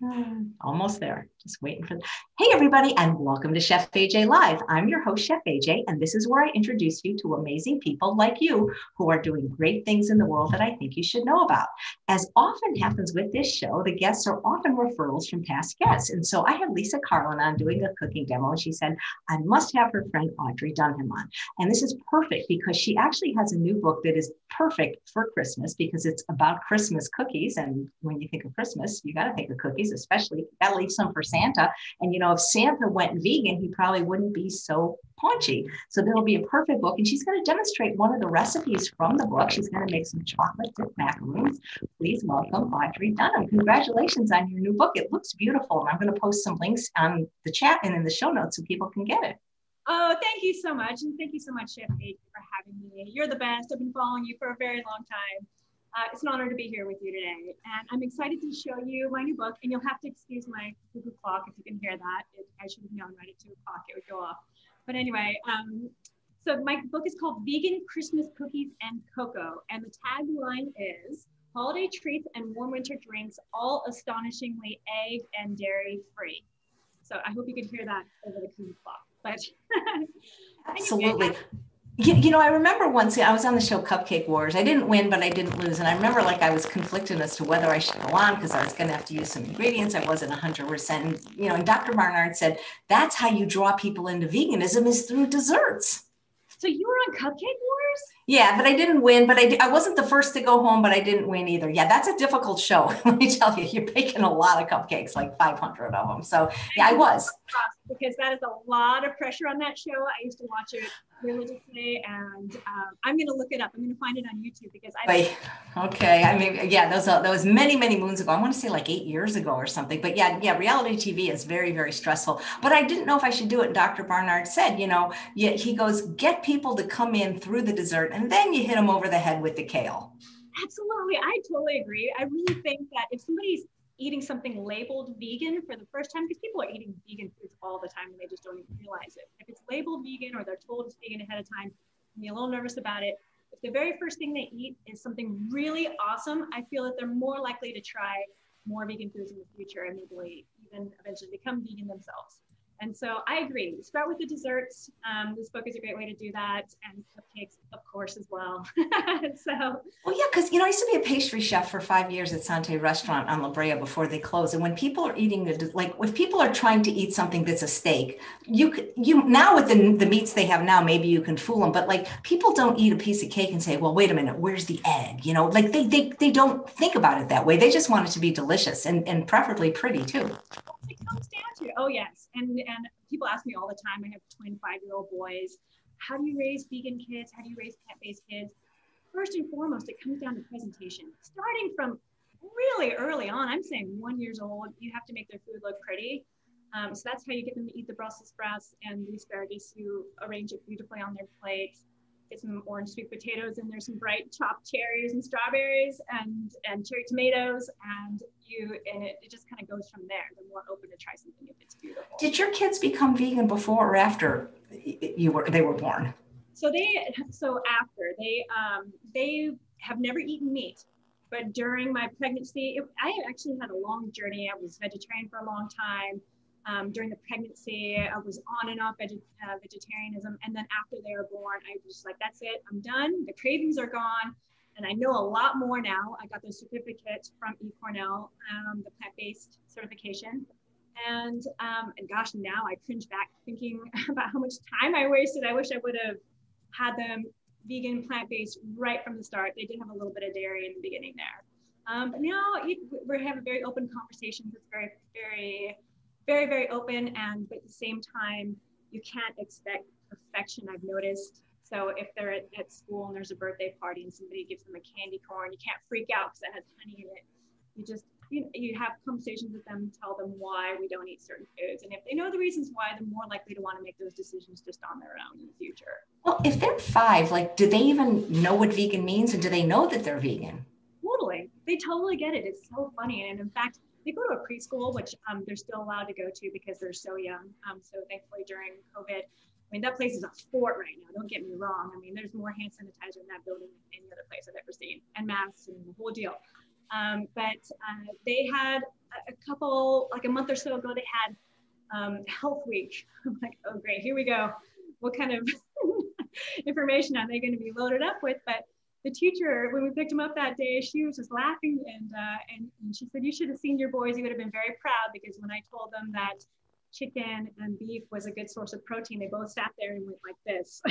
Hmm, almost there. Just waiting for. The... Hey, everybody, and welcome to Chef AJ Live. I'm your host, Chef AJ, and this is where I introduce you to amazing people like you who are doing great things in the world that I think you should know about. As often happens with this show, the guests are often referrals from past guests. And so I had Lisa Carlin on doing a cooking demo, and she said, I must have her friend Audrey Dunham on. And this is perfect because she actually has a new book that is perfect for Christmas because it's about Christmas cookies. And when you think of Christmas, you got to think of cookies especially that to leave some for Santa. And you know, if Santa went vegan, he probably wouldn't be so paunchy. So there will be a perfect book, and she's going to demonstrate one of the recipes from the book. She's going to make some chocolate dip macaroons. Please welcome Audrey Dunham. Congratulations on your new book. It looks beautiful, and I'm going to post some links on the chat and in the show notes so people can get it. Oh, thank you so much. And thank you so much, Chef Kate, for having me. You're the best. I've been following you for a very long time. Uh, it's an honor to be here with you today. And I'm excited to show you my new book. And you'll have to excuse my cuckoo clock if you can hear that. It, I should have known right at two o'clock it would go off. But anyway, um, so my book is called Vegan Christmas Cookies and Cocoa. And the tagline is holiday treats and warm winter drinks, all astonishingly egg and dairy free. So I hope you can hear that over the cuckoo clock. But absolutely. You, you, know, I remember once I was on the show Cupcake Wars. I didn't win, but I didn't lose. And I remember like I was conflicted as to whether I should go on because I was going to have to use some ingredients. I wasn't 100%. And, you know, and Dr. Barnard said, that's how you draw people into veganism is through desserts. So you were on Cupcake Wars? Yeah, but I didn't win. But I, I wasn't the first to go home, but I didn't win either. Yeah, that's a difficult show. Let me tell you, you're baking a lot of cupcakes, like 500 of them. So yeah, I was. Because that is a lot of pressure on that show. I used to watch it religiously, and um, I'm going to look it up. I'm going to find it on YouTube because I. Wait, okay. I mean, yeah, those that was many many moons ago. I want to say like eight years ago or something. But yeah, yeah, reality TV is very very stressful. But I didn't know if I should do it. Dr. Barnard said, you know, yeah, he goes get people to come in through the dessert, and then you hit them over the head with the kale. Absolutely, I totally agree. I really think that if somebody's eating something labeled vegan for the first time because people are eating vegan foods all the time and they just don't even realize it. If it's labeled vegan or they're told it's vegan ahead of time, you're a little nervous about it. If the very first thing they eat is something really awesome, I feel that they're more likely to try more vegan foods in the future and maybe even eventually become vegan themselves. And so I agree. Start with the desserts. Um, this book is a great way to do that, and cupcakes, of course, as well. so. Well, yeah, because you know I used to be a pastry chef for five years at Sante Restaurant on La Brea before they closed. And when people are eating the like, if people are trying to eat something that's a steak, you you now with the the meats they have now, maybe you can fool them. But like people don't eat a piece of cake and say, well, wait a minute, where's the egg? You know, like they they they don't think about it that way. They just want it to be delicious and and preferably pretty too comes down to oh yes. And and people ask me all the time i have twin five year old boys. How do you raise vegan kids? How do you raise plant-based kids? First and foremost it comes down to presentation. Starting from really early on i'm saying one years old you have to make their food look pretty. Um, so that's how you get them to eat the brussels sprouts and the asparagus. You arrange it beautifully on their plates get some orange sweet potatoes and there's some bright chopped cherries and strawberries and and cherry tomatoes and you and it, it just kind of goes from there. They're more open to try something if it's beautiful. Did your kids become vegan before or after you were they were born? So they so after they um they have never eaten meat but during my pregnancy it, i actually had a long journey. I was vegetarian for a long time um, during the pregnancy, I was on and off veg- uh, vegetarianism. And then after they were born, I was just like, that's it, I'm done. The cravings are gone. And I know a lot more now. I got the certificate from eCornell, um, the plant based certification. And, um, and gosh, now I cringe back thinking about how much time I wasted. I wish I would have had them vegan, plant based right from the start. They did have a little bit of dairy in the beginning there. Um, but now we're having very open conversations. It's very, very very, very open. And but at the same time, you can't expect perfection, I've noticed. So if they're at, at school and there's a birthday party and somebody gives them a candy corn, you can't freak out because it has honey in it. You just you, you have conversations with them, tell them why we don't eat certain foods. And if they know the reasons why, they're more likely to want to make those decisions just on their own in the future. Well, if they're five, like, do they even know what vegan means and do they know that they're vegan? Totally. They totally get it. It's so funny. And in fact, they go to a preschool, which um, they're still allowed to go to because they're so young. Um, so thankfully during COVID, I mean, that place is a fort right now. Don't get me wrong. I mean, there's more hand sanitizer in that building than any other place I've ever seen, and masks and the whole deal. Um, but uh, they had a couple, like a month or so ago, they had um, Health Week. I'm like, oh, great, here we go. What kind of information are they going to be loaded up with? But the teacher, when we picked him up that day, she was just laughing and, uh, and, and she said, you should have seen your boys. You would have been very proud because when I told them that chicken and beef was a good source of protein, they both sat there and went like this.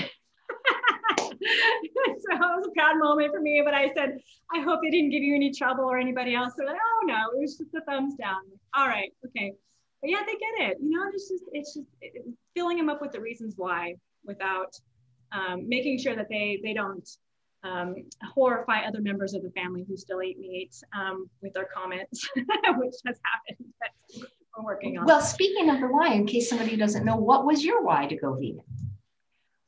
so it was a proud moment for me, but I said, I hope they didn't give you any trouble or anybody else. They're like, oh no, it was just a thumbs down. All right, okay. But yeah, they get it. You know, it's just, it's just filling them up with the reasons why without um, making sure that they, they don't um, horrify other members of the family who still eat meat um, with their comments, which has happened. But we're working on. Well, speaking of the why, in case somebody doesn't know, what was your why to go vegan?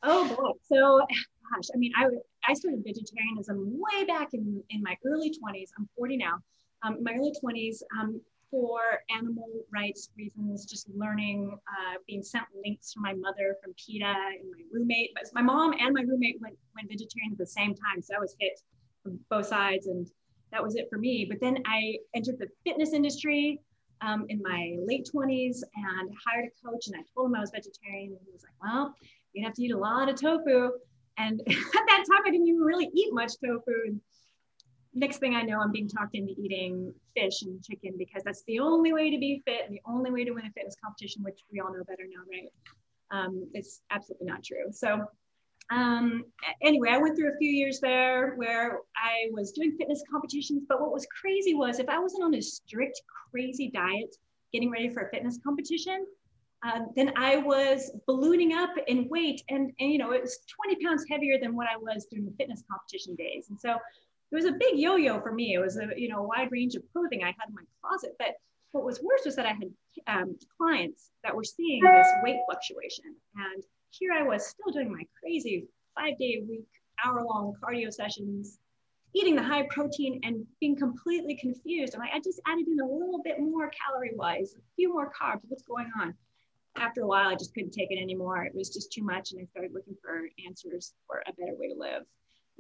Oh boy, so gosh, I mean, I I started vegetarianism way back in in my early 20s. I'm 40 now. Um, my early 20s, um, for animal rights reasons, just learning, uh, being sent links from my mother, from PETA, and my roommate. But my mom and my roommate went, went vegetarian at the same time. So I was hit from both sides, and that was it for me. But then I entered the fitness industry um, in my late 20s and hired a coach, and I told him I was vegetarian. And he was like, Well, you have to eat a lot of tofu. And at that time, I didn't even really eat much tofu. And next thing I know, I'm being talked into eating fish and chicken because that's the only way to be fit and the only way to win a fitness competition, which we all know better now, right? Um, it's absolutely not true. So, um, anyway, I went through a few years there where I was doing fitness competitions. But what was crazy was if I wasn't on a strict, crazy diet, getting ready for a fitness competition, uh, then I was ballooning up in weight and, and, you know, it was 20 pounds heavier than what I was during the fitness competition days. And so it was a big yo-yo for me. It was a you know wide range of clothing I had in my closet. But what was worse was that I had um, clients that were seeing this weight fluctuation, and here I was still doing my crazy five day a week, hour long cardio sessions, eating the high protein and being completely confused. And I, I just added in a little bit more calorie wise, a few more carbs. What's going on? After a while, I just couldn't take it anymore. It was just too much, and I started looking for answers for a better way to live.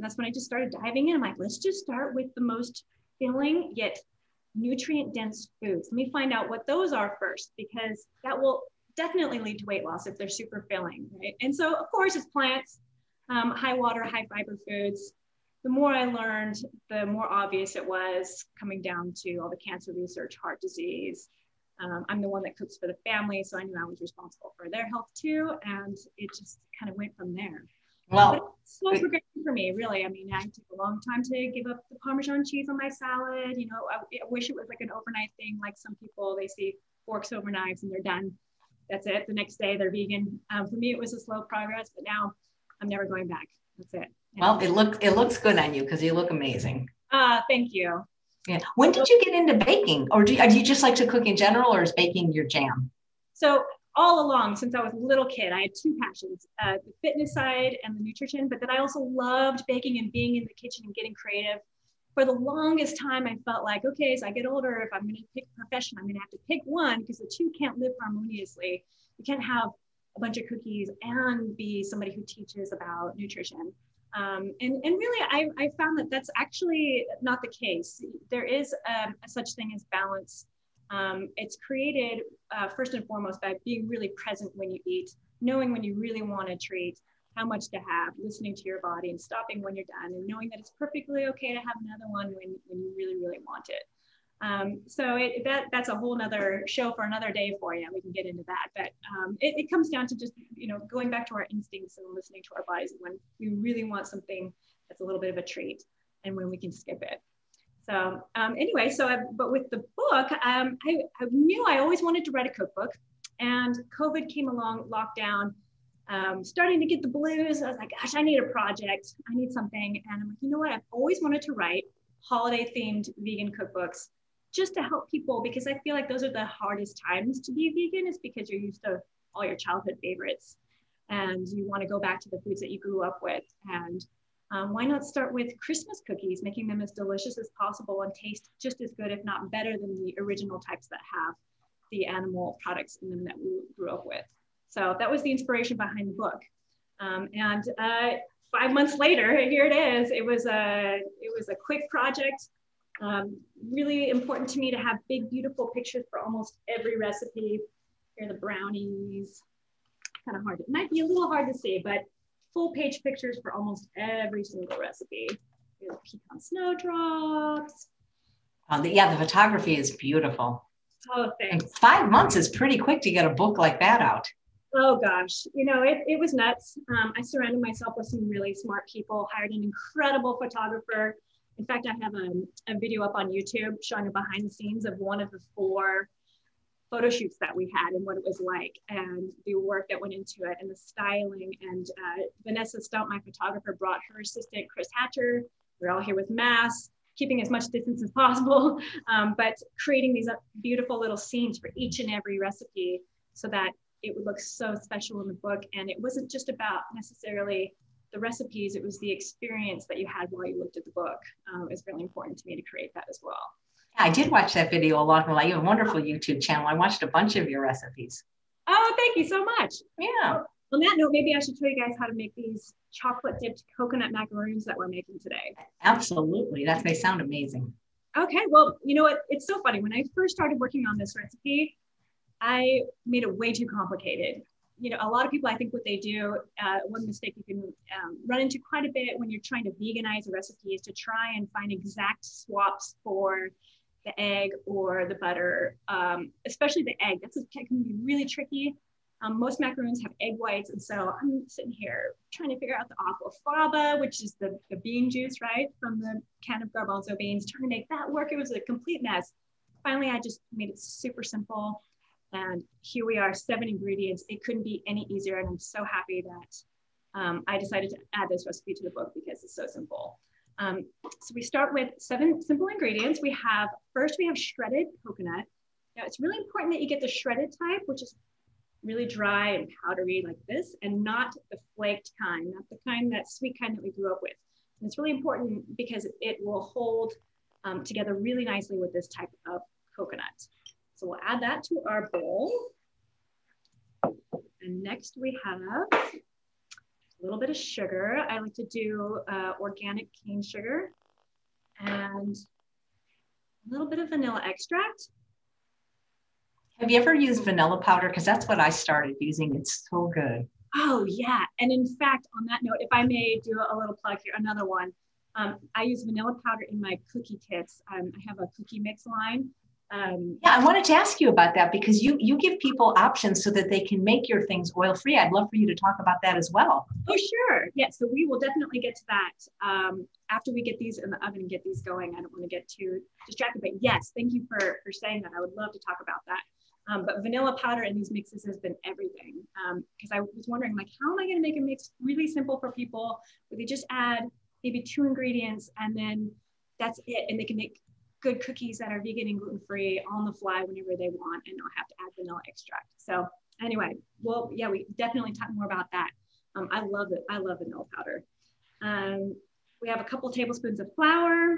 And that's when I just started diving in. I'm like, let's just start with the most filling yet nutrient dense foods. Let me find out what those are first, because that will definitely lead to weight loss if they're super filling, right? And so, of course, it's plants, um, high water, high fiber foods. The more I learned, the more obvious it was coming down to all the cancer research, heart disease. Um, I'm the one that cooks for the family, so I knew I was responsible for their health too. And it just kind of went from there. Well, it's slow progression for me, really. I mean, I took a long time to give up the Parmesan cheese on my salad. You know, I, I wish it was like an overnight thing, like some people they see forks over knives and they're done. That's it. The next day they're vegan. Um, for me, it was a slow progress, but now I'm never going back. That's it. Well, it looks it looks good on you because you look amazing. Uh, thank you. Yeah. When did you get into baking, or do you, do you just like to cook in general, or is baking your jam? So all along since I was a little kid, I had two passions, uh, the fitness side and the nutrition, but then I also loved baking and being in the kitchen and getting creative. For the longest time, I felt like, okay, as I get older, if I'm going to pick a profession, I'm going to have to pick one because the two can't live harmoniously. You can't have a bunch of cookies and be somebody who teaches about nutrition. Um, and, and really, I, I found that that's actually not the case. There is um, a such thing as balance um, it's created uh, first and foremost by being really present when you eat, knowing when you really want to treat, how much to have, listening to your body and stopping when you're done, and knowing that it's perfectly okay to have another one when, when you really, really want it. Um, so it, that that's a whole nother show for another day for you. We can get into that, but um, it, it, comes down to just you know going back to our instincts and listening to our bodies when we really want something that's a little bit of a treat, and when we can skip it. So um, anyway, so I, but with the book, um, I, I, knew I always wanted to write a cookbook, and COVID came along, lockdown, um, starting to get the blues. I was like, gosh, I need a project. I need something, and I'm like, you know what? I've always wanted to write holiday themed vegan cookbooks just to help people because I feel like those are the hardest times to be vegan is because you're used to all your childhood favorites and you want to go back to the foods that you grew up with and um, why not start with Christmas cookies, making them as delicious as possible and taste just as good, if not better, than the original types that have the animal products in them that we grew up with. So that was the inspiration behind the book. Um, and uh, five months later, here it is. It was a it was a quick project. Um, really important to me to have big, beautiful pictures for almost every recipe. Here are the brownies. Kind of hard. It might be a little hard to see, but full page pictures for almost every single recipe. Here's pecan snowdrops. Uh, the, yeah, the photography is beautiful. Oh, thanks. And five months is pretty quick to get a book like that out. Oh gosh, you know, it, it was nuts. Um, I surrounded myself with some really smart people, hired an incredible photographer. In fact, I have a, a video up on YouTube showing a behind the scenes of one of the four photo shoots that we had and what it was like and the work that went into it and the styling. And uh, Vanessa Stump, my photographer, brought her assistant, Chris Hatcher. We're all here with masks, keeping as much distance as possible, um, but creating these beautiful little scenes for each and every recipe so that it would look so special in the book. And it wasn't just about necessarily the recipes, it was the experience that you had while you looked at the book. Um, was really important to me to create that as well. I did watch that video a lot. Well, you have a wonderful YouTube channel. I watched a bunch of your recipes. Oh, thank you so much. Yeah. On that note, maybe I should show you guys how to make these chocolate dipped coconut macaroons that we're making today. Absolutely. That may sound amazing. Okay. Well, you know what? It's so funny. When I first started working on this recipe, I made it way too complicated. You know, a lot of people, I think what they do, uh, one mistake you can um, run into quite a bit when you're trying to veganize a recipe is to try and find exact swaps for the egg or the butter, um, especially the egg. That's a, can be really tricky. Um, most macaroons have egg whites. And so I'm sitting here trying to figure out the aquafaba, which is the, the bean juice, right? From the can of garbanzo beans, trying to make that work. It was a complete mess. Finally, I just made it super simple. And here we are, seven ingredients. It couldn't be any easier. And I'm so happy that um, I decided to add this recipe to the book because it's so simple. Um, so we start with seven simple ingredients. We have, first we have shredded coconut. Now it's really important that you get the shredded type, which is really dry and powdery like this, and not the flaked kind, not the kind, that sweet kind that we grew up with. And it's really important because it will hold um, together really nicely with this type of coconut. So we'll add that to our bowl. And next we have a little bit of sugar. I like to do uh, organic cane sugar and a little bit of vanilla extract. Have you ever used vanilla powder? Because that's what I started using. It's so good. Oh, yeah. And in fact, on that note, if I may do a little plug here, another one. Um, I use vanilla powder in my cookie kits. Um, I have a cookie mix line um, yeah, I wanted to ask you about that because you you give people options so that they can make your things oil free. I'd love for you to talk about that as well. Oh, sure. Yeah, so we will definitely get to that um, after we get these in the oven and get these going. I don't want to get too distracted, but yes, thank you for for saying that. I would love to talk about that. Um, but vanilla powder in these mixes has been everything because um, I was wondering like how am I going to make a mix really simple for people where they just add maybe two ingredients and then that's it and they can make good cookies that are vegan and gluten free on the fly whenever they want and not have to add vanilla extract. So anyway, well, yeah, we definitely talk more about that. Um, I love it. I love vanilla powder. Um, we have a couple tablespoons of flour.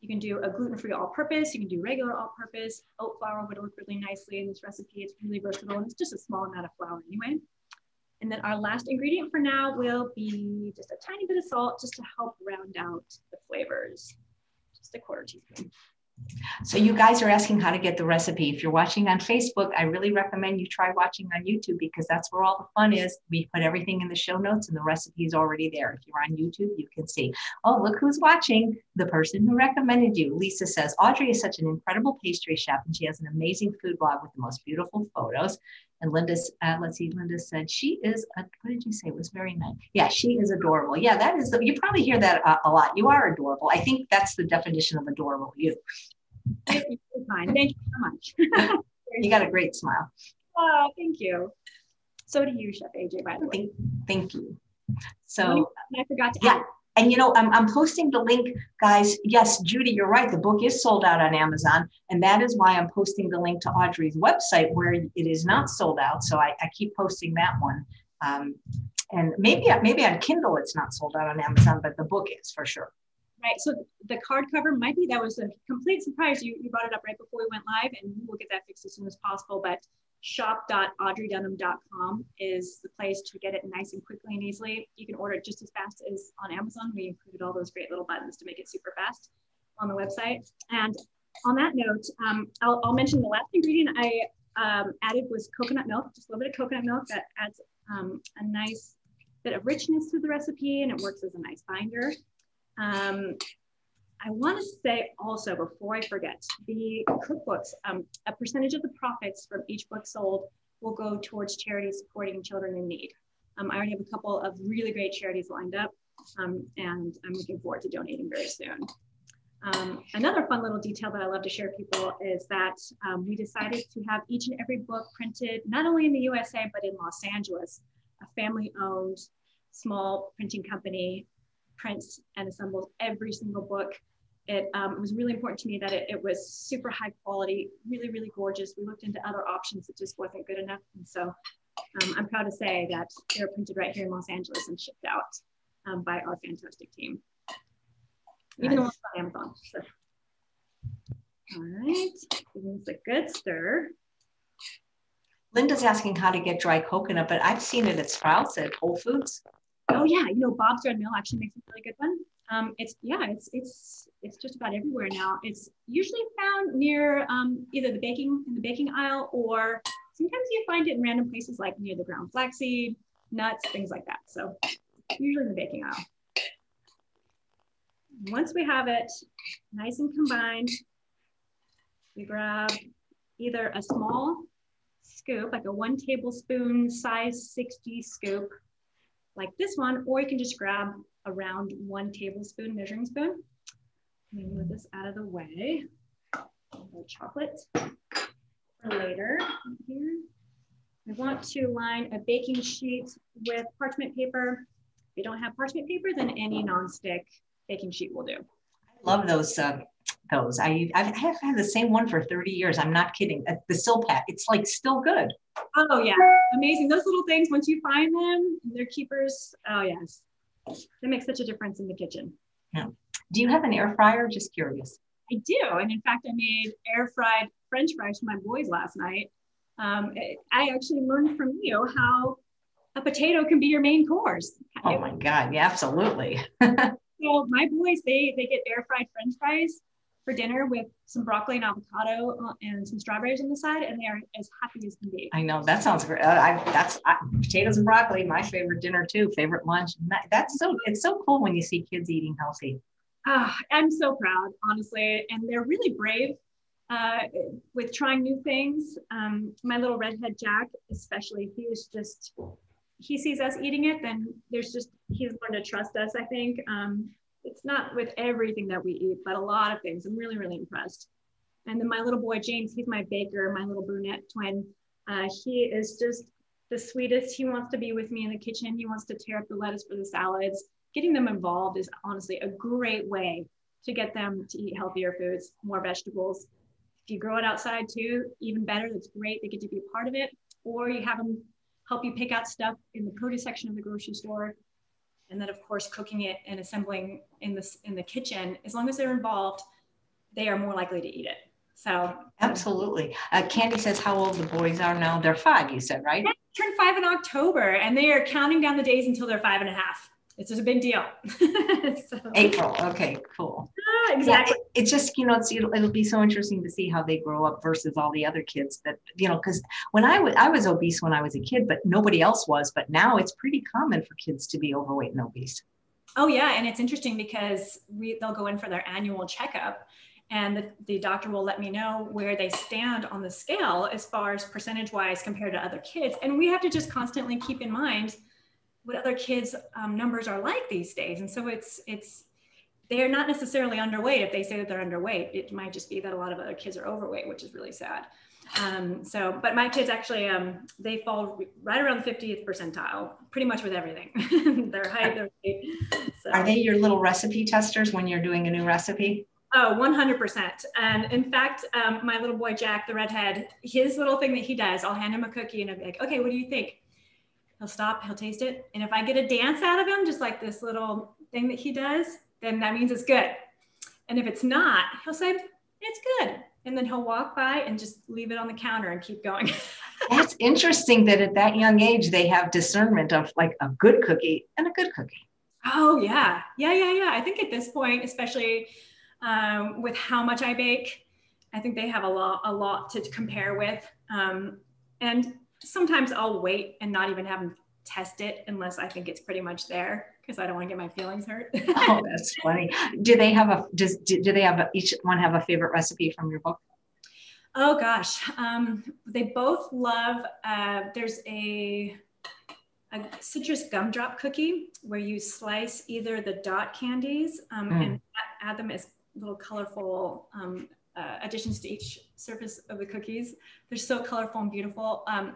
You can do a gluten-free all-purpose. You can do regular all-purpose. Oat flour would work really nicely in this recipe. It's really versatile and it's just a small amount of flour anyway. And then our last ingredient for now will be just a tiny bit of salt just to help round out the flavors just a quarter teaspoon. So you guys are asking how to get the recipe. If you're watching on Facebook, I really recommend you try watching on YouTube because that's where all the fun is. We put everything in the show notes and the recipe is already there. If you're on YouTube, you can see, oh, look who's watching. The person who recommended you. Lisa says, Audrey is such an incredible pastry chef and she has an amazing food blog with the most beautiful photos. And Linda, uh, let's see, Linda said she is, a, what did you say? It was very nice. Yeah, she is adorable. Yeah, that is, the, you probably hear that uh, a lot. You are adorable. I think that's the definition of adorable, you. Thank you Thank you so much. you got a great smile. Oh, thank you. So do you, Chef AJ, by the way. Thank, thank you. So I forgot to yeah. Add. And you know, I'm, I'm posting the link, guys. Yes, Judy, you're right. The book is sold out on Amazon. And that is why I'm posting the link to Audrey's website where it is not sold out. So I, I keep posting that one. Um, and maybe maybe on Kindle it's not sold out on Amazon, but the book is for sure. Right. So the card cover might be that was a complete surprise. You, you brought it up right before we went live, and we'll get that fixed as soon as possible. But shop.audreydunham.com is the place to get it nice and quickly and easily. You can order it just as fast as on Amazon. We included all those great little buttons to make it super fast. on the website. And on that note, um, I'll, I'll, mention the last ingredient I um, added was coconut milk, just a little bit of coconut milk that adds um, a nice bit of richness to the recipe and it works as a nice binder. I want to say also before I forget, the cookbooks, um, a percentage of the profits from each book sold will go towards charities supporting children in need. Um, I already have a couple of really great charities lined up, um, and I'm looking forward to donating very soon. Um, another fun little detail that I love to share with people is that um, we decided to have each and every book printed not only in the USA, but in Los Angeles. A family owned small printing company prints and assembles every single book. It um, was really important to me that it, it, was super high quality, really, really gorgeous. We looked into other options, it just wasn't good enough. And so um, I'm proud to say that they're printed right here in Los Angeles and shipped out um, by our fantastic team. Even nice. on Amazon. So. All right, giving a good stir. Linda's asking how to get dry coconut, but I've seen it at Sprouts at Whole Foods. Oh yeah, you know Bob's Red Mill actually makes a really good one. Um, it's yeah, it's it's it's just about everywhere now. It's usually found near um, either the baking in the baking aisle or sometimes you find it in random places like near the ground flaxseed, nuts, things like that. So usually in the baking aisle. Once we have it nice and combined, we grab either a small scoop, like a one tablespoon size 60 scoop, like this one, or you can just grab around one tablespoon measuring spoon. Let me move this out of the way. Chocolate for later here. We want to line a baking sheet with parchment paper. If you don't have parchment paper, then any nonstick baking sheet will do. I love those. Uh, those I I've had the same one for 30 years. I'm not kidding. Uh, the Silpat, it's like still good. Oh yeah, amazing. Those little things. Once you find them, they're keepers. Oh yes, they make such a difference in the kitchen. Yeah. Do you have an air fryer? Just curious. I do, and in fact, I made air fried French fries for my boys last night. Um, I actually learned from you how a potato can be your main course. Oh my God! Yeah, absolutely. so my boys, they they get air fried French fries for dinner with some broccoli and avocado uh, and some strawberries on the side, and they are as happy as can be. I know that sounds great. I, that's I, potatoes and broccoli, my favorite dinner too, favorite lunch. That's so it's so cool when you see kids eating healthy. Uh, I'm so proud, honestly, and they're really brave uh, with trying new things. Um, my little redhead Jack, especially, he was just, he sees us eating it, then there's just, he's learned to trust us, I think. Um, it's not with everything that we eat, but a lot of things. I'm really, really impressed. And then my little boy, James, he's my baker, my little brunette twin. Uh, he is just the sweetest. He wants to be with me in the kitchen. He wants to tear up the lettuce for the salads. Getting them involved is honestly a great way to get them to eat healthier foods, more vegetables, if you grow it outside too, even better. That's great. They get to be a part of it. Or you have them help you pick out stuff in the produce section of the grocery store. And then of course, cooking it and assembling in this in the kitchen, as long as they're involved, they are more likely to eat it. So absolutely. Uh, Candy says how old the boys are now. They're five, you said, right? They turned five in October and they are counting down the days until they're five and a half it's just a big deal. so. April. Okay, cool. Ah, exactly. Yeah, it, it's just, you know, it's, it'll, it'll, be so interesting to see how they grow up versus all the other kids that, you know, because when I was, I was obese when I was a kid, but nobody else was. But now it's pretty common for kids to be overweight and obese. Oh yeah. And it's interesting because we, they'll go in for their annual checkup and the, the doctor will let me know where they stand on the scale as far as percentage wise compared to other kids. And we have to just constantly keep in mind what other kids um, numbers are like these days and so it's it's they're not necessarily underweight if they say that they're underweight it might just be that a lot of other kids are overweight which is really sad um, so but my kids actually um, they fall right around the 50th percentile pretty much with everything their height their weight so. are they your little recipe testers when you're doing a new recipe Oh, 100%. And in fact, um, my little boy, Jack, the redhead, his little thing that he does, I'll hand him a cookie and I'll be like, okay, what do you think? He'll stop, he'll taste it. And if I get a dance out of him, just like this little thing that he does, then that means it's good. And if it's not, he'll say, it's good. And then he'll walk by and just leave it on the counter and keep going. That's interesting that at that young age, they have discernment of like a good cookie and a good cookie. Oh, yeah. Yeah, yeah, yeah. I think at this point, especially um, with how much I bake. I think they have a lot, a lot to compare with. Um, and sometimes I'll wait and not even have them test it unless I think it's pretty much there because I don't want to get my feelings hurt. oh, that's funny. Do they have a does do, do they have a, each one have a favorite recipe from your book? Oh gosh, um, they both love. Uh, there's a a citrus gumdrop cookie where you slice either the dot candies um, mm. and add them as little colorful um, uh, additions to each surface of the cookies. They're so colorful and beautiful. Um,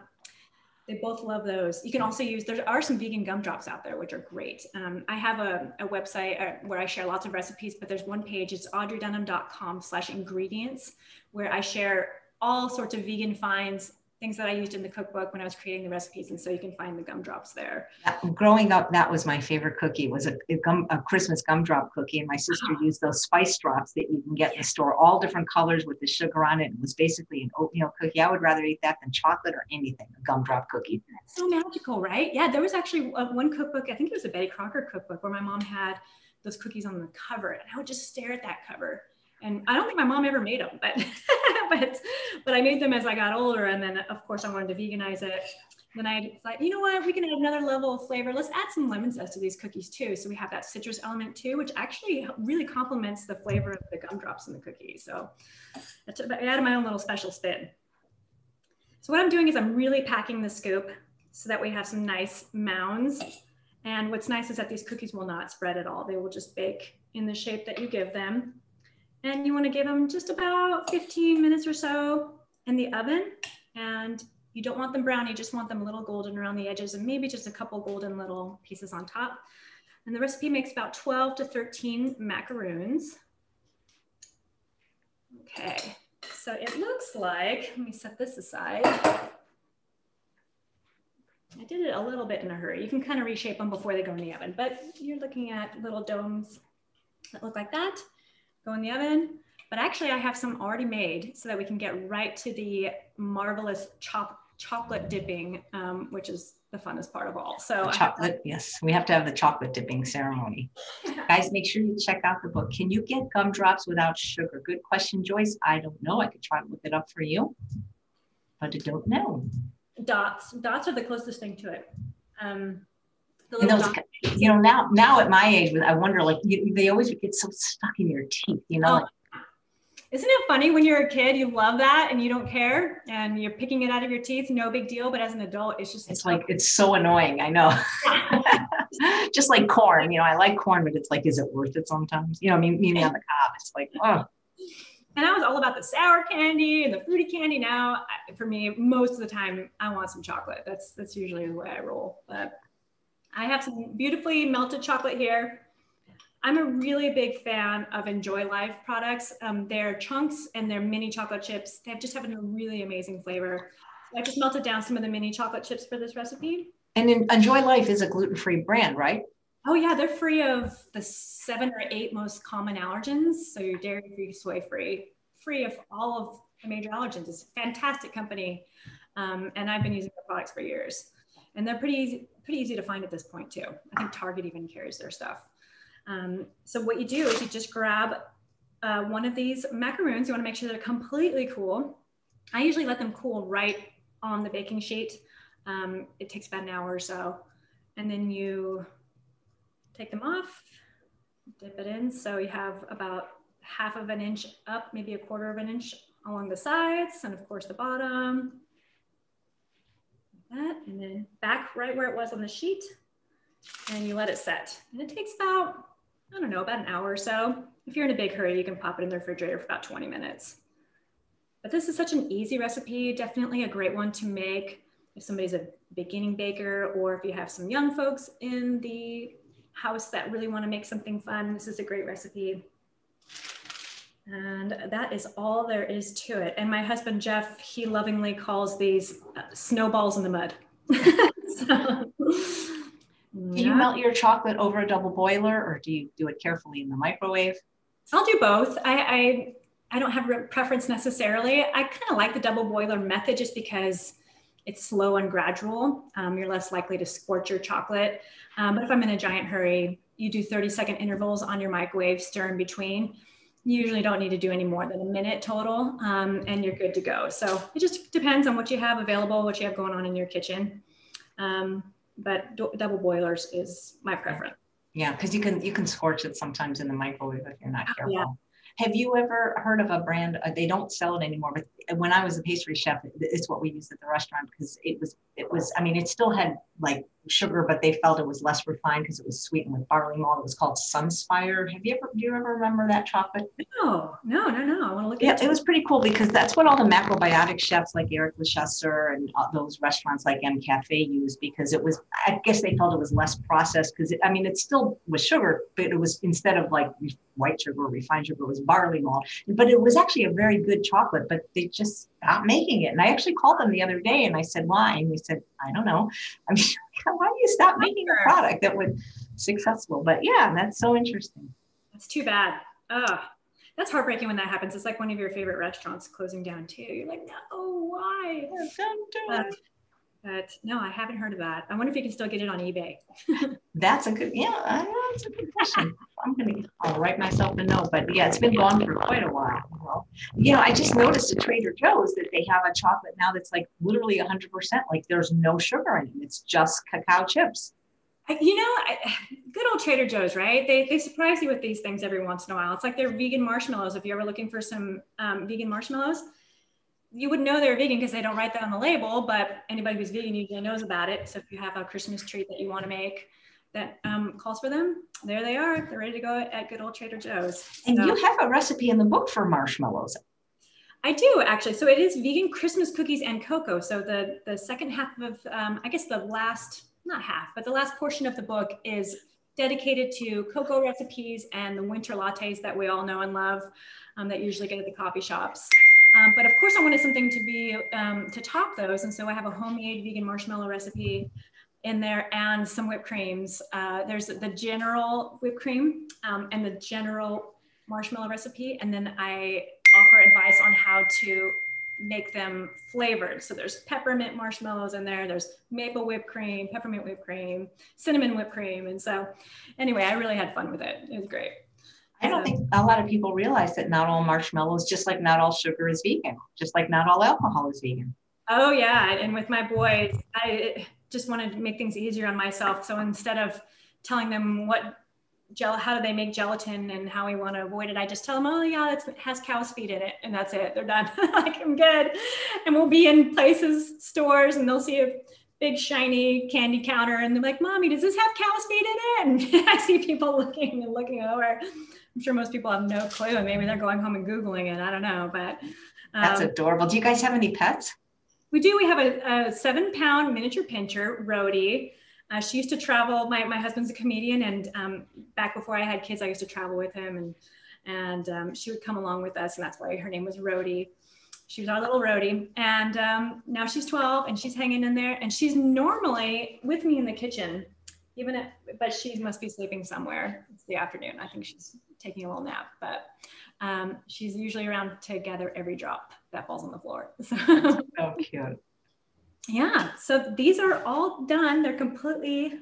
they both love those. You can also use, there are some vegan gumdrops out there, which are great. Um, I have a, a website uh, where I share lots of recipes, but there's one page, it's audreydunham.com slash ingredients, where I share all sorts of vegan finds things that I used in the cookbook when I was creating the recipes. And so you can find the gumdrops there. Growing up, that was my favorite cookie was a, a, gum, a Christmas gumdrop cookie. And my sister uh-huh. used those spice drops that you can get in the store, all different colors with the sugar on it. It was basically an oatmeal cookie. I would rather eat that than chocolate or anything, a gumdrop cookie. That's so magical, right? Yeah, there was actually one cookbook, I think it was a Betty Crocker cookbook where my mom had those cookies on the cover and I would just stare at that cover and I don't think my mom ever made them, but but but I made them as I got older, and then of course I wanted to veganize it. Then I thought, you know what, we can add another level of flavor. Let's add some lemon zest to these cookies too. So we have that citrus element too, which actually really complements the flavor of the gumdrops in the cookie. So I, took, I added my own little special spin. So what I'm doing is I'm really packing the scoop so that we have some nice mounds. And what's nice is that these cookies will not spread at all. They will just bake in the shape that you give them. And you want to give them just about 15 minutes or so in the oven. And you don't want them brown, you just want them a little golden around the edges and maybe just a couple golden little pieces on top. And the recipe makes about 12 to 13 macaroons. Okay, so it looks like, let me set this aside. I did it a little bit in a hurry. You can kind of reshape them before they go in the oven, but you're looking at little domes that look like that go in the oven. But actually I have some already made so that we can get right to the marvelous chop chocolate dipping, um, which is the funnest part of all. So the chocolate, yes, we have to have the chocolate dipping ceremony. Guys, make sure you check out the book. Can you get gumdrops without sugar? Good question, Joyce. I don't know. I could try to look it up for you, but I don't know. Dots, dots are the closest thing to it. Um, and those, you know, now now at my age, I wonder like you, they always get so stuck in your teeth. You know. Oh. Isn't it funny when you're a kid, you love that and you don't care and you're picking it out of your teeth, no big deal. But as an adult, it's just it's like it's so annoying. I know. just like corn, you know, I like corn, but it's like, is it worth it sometimes? You know, I mean, meaning on the cob, it's like, oh. And I was all about the sour candy and the fruity candy. Now, for me, most of the time, I want some chocolate. That's that's usually the way I roll. But I have some beautifully melted chocolate here. I'm a really big fan of Enjoy Life products. Um, they're chunks and they're mini chocolate chips. They just have a really amazing flavor. So I just melted down some of the mini chocolate chips for this recipe. And Enjoy Life is a gluten-free brand, right? Oh yeah, they're free of the seven or eight most common allergens. So you're dairy-free, soy-free, free of all of the major allergens. It's a fantastic company. Um, and I've been using their products for years. And they're pretty easy, pretty easy to find at this point too. I think Target even carries their stuff. Um, so what you do is you just grab uh, one of these macaroons. You want to make sure they're completely cool. I usually let them cool right on the baking sheet. Um, it takes about an hour or so. And then you take them off, dip it in. So you have about half of an inch up, maybe a quarter of an inch along the sides, and of course the bottom that, and then back right where it was on the sheet, and you let it set. And it takes about, I don't know, about an hour or so. If you're in a big hurry, you can pop it in the refrigerator for about 20 minutes. But this is such an easy recipe, definitely a great one to make if somebody's a beginning baker or if you have some young folks in the house that really want to make something fun. This is a great recipe. And that is all there is to it. And my husband, Jeff, he lovingly calls these uh, snowballs in the mud. so, do you melt your chocolate over a double boiler or do you do it carefully in the microwave? I'll do both. I, I, I don't have a preference necessarily. I kind of like the double boiler method just because it's slow and gradual. Um, you're less likely to scorch your chocolate. Um, but if I'm in a giant hurry, you do 30 second intervals on your microwave, stir in between you usually don't need to do any more than a minute total um, and you're good to go. So it just depends on what you have available, what you have going on in your kitchen. Um, but do- double boilers is my preference. Yeah, because you can you can scorch it sometimes in the microwave if you're not careful. Yeah. Have you ever heard of a brand? Uh, they don't sell it anymore, but when I was a pastry chef, it's what we used at the restaurant because it was it was. I mean, it still had like sugar, but they felt it was less refined because it was sweetened with barley malt. It was called Sunspire. Have you ever do you ever remember that chocolate? No, no, no, no. I want to look. Yeah, it was pretty cool because that's what all the macrobiotic chefs like Eric Lechasseur and those restaurants like M Cafe use because it was. I guess they felt it was less processed because I mean it still was sugar, but it was instead of like white sugar or refined sugar, it was barley malt. But it was actually a very good chocolate, but they just stopped making it. And I actually called them the other day and I said, why? And they said, I don't know. I'm mean, why do you stop making a product that would successful? But yeah, that's so interesting. That's too bad. Oh, that's heartbreaking when that happens. It's like one of your favorite restaurants closing down too. You're like, no, why? Don't do it. But no, I haven't heard of that. I wonder if you can still get it on eBay. that's a good, yeah, uh, that's a good question. I'm gonna, I'll write myself a note. But yeah, it's been gone for quite a while. Well, you know, I just noticed at Trader Joe's that they have a chocolate now that's like literally 100%. Like there's no sugar in it. It's just cacao chips. You know, good old Trader Joe's, right? They, they surprise you with these things every once in a while. It's like they're vegan marshmallows. If you're ever looking for some um, vegan marshmallows, you would know they're vegan because they don't write that on the label, but anybody who's vegan usually knows about it. So if you have a Christmas treat that you want to make that um, calls for them, there they are. They're ready to go at good old Trader Joe's. And so, you have a recipe in the book for marshmallows. I do actually. So it is vegan Christmas cookies and cocoa. So the the second half of, um, I guess the last, not half, but the last portion of the book is dedicated to cocoa recipes and the winter lattes that we all know and love um, that usually get at the coffee shops. Um, but of course, I wanted something to be um, to top those, and so I have a homemade vegan marshmallow recipe in there and some whipped creams. Uh, there's the general whipped cream um, and the general marshmallow recipe, and then I offer advice on how to make them flavored. So there's peppermint marshmallows in there, there's maple whipped cream, peppermint whipped cream, cinnamon whipped cream. And so anyway, I really had fun with it. It was great. I don't think a lot of people realize that not all marshmallows, just like not all sugar is vegan, just like not all alcohol is vegan. Oh yeah, and with my boys, I just wanted to make things easier on myself. So instead of telling them what gel, how do they make gelatin and how we want to avoid it, I just tell them, oh yeah, it has cow's feet in it, and that's it. They're done. like I'm good, and we'll be in places, stores, and they'll see a big shiny candy counter, and they're like, "Mommy, does this have cow's feet in it?" And I see people looking and looking over. I'm sure most people have no clue, and maybe they're going home and googling it. I don't know, but um, that's adorable. Do you guys have any pets? We do. We have a, a seven pound miniature pinscher, Rhodey. Uh, she used to travel. My, my husband's a comedian, and um, back before I had kids, I used to travel with him, and and um, she would come along with us, and that's why her name was Rhodey. She was our little Rhodey, and um, now she's 12, and she's hanging in there, and she's normally with me in the kitchen, even if, but she must be sleeping somewhere. It's the afternoon. I think she's taking a little nap, but um, she's usually around to gather every drop that falls on the floor. So, so cute. Yeah. So these are all done. They're completely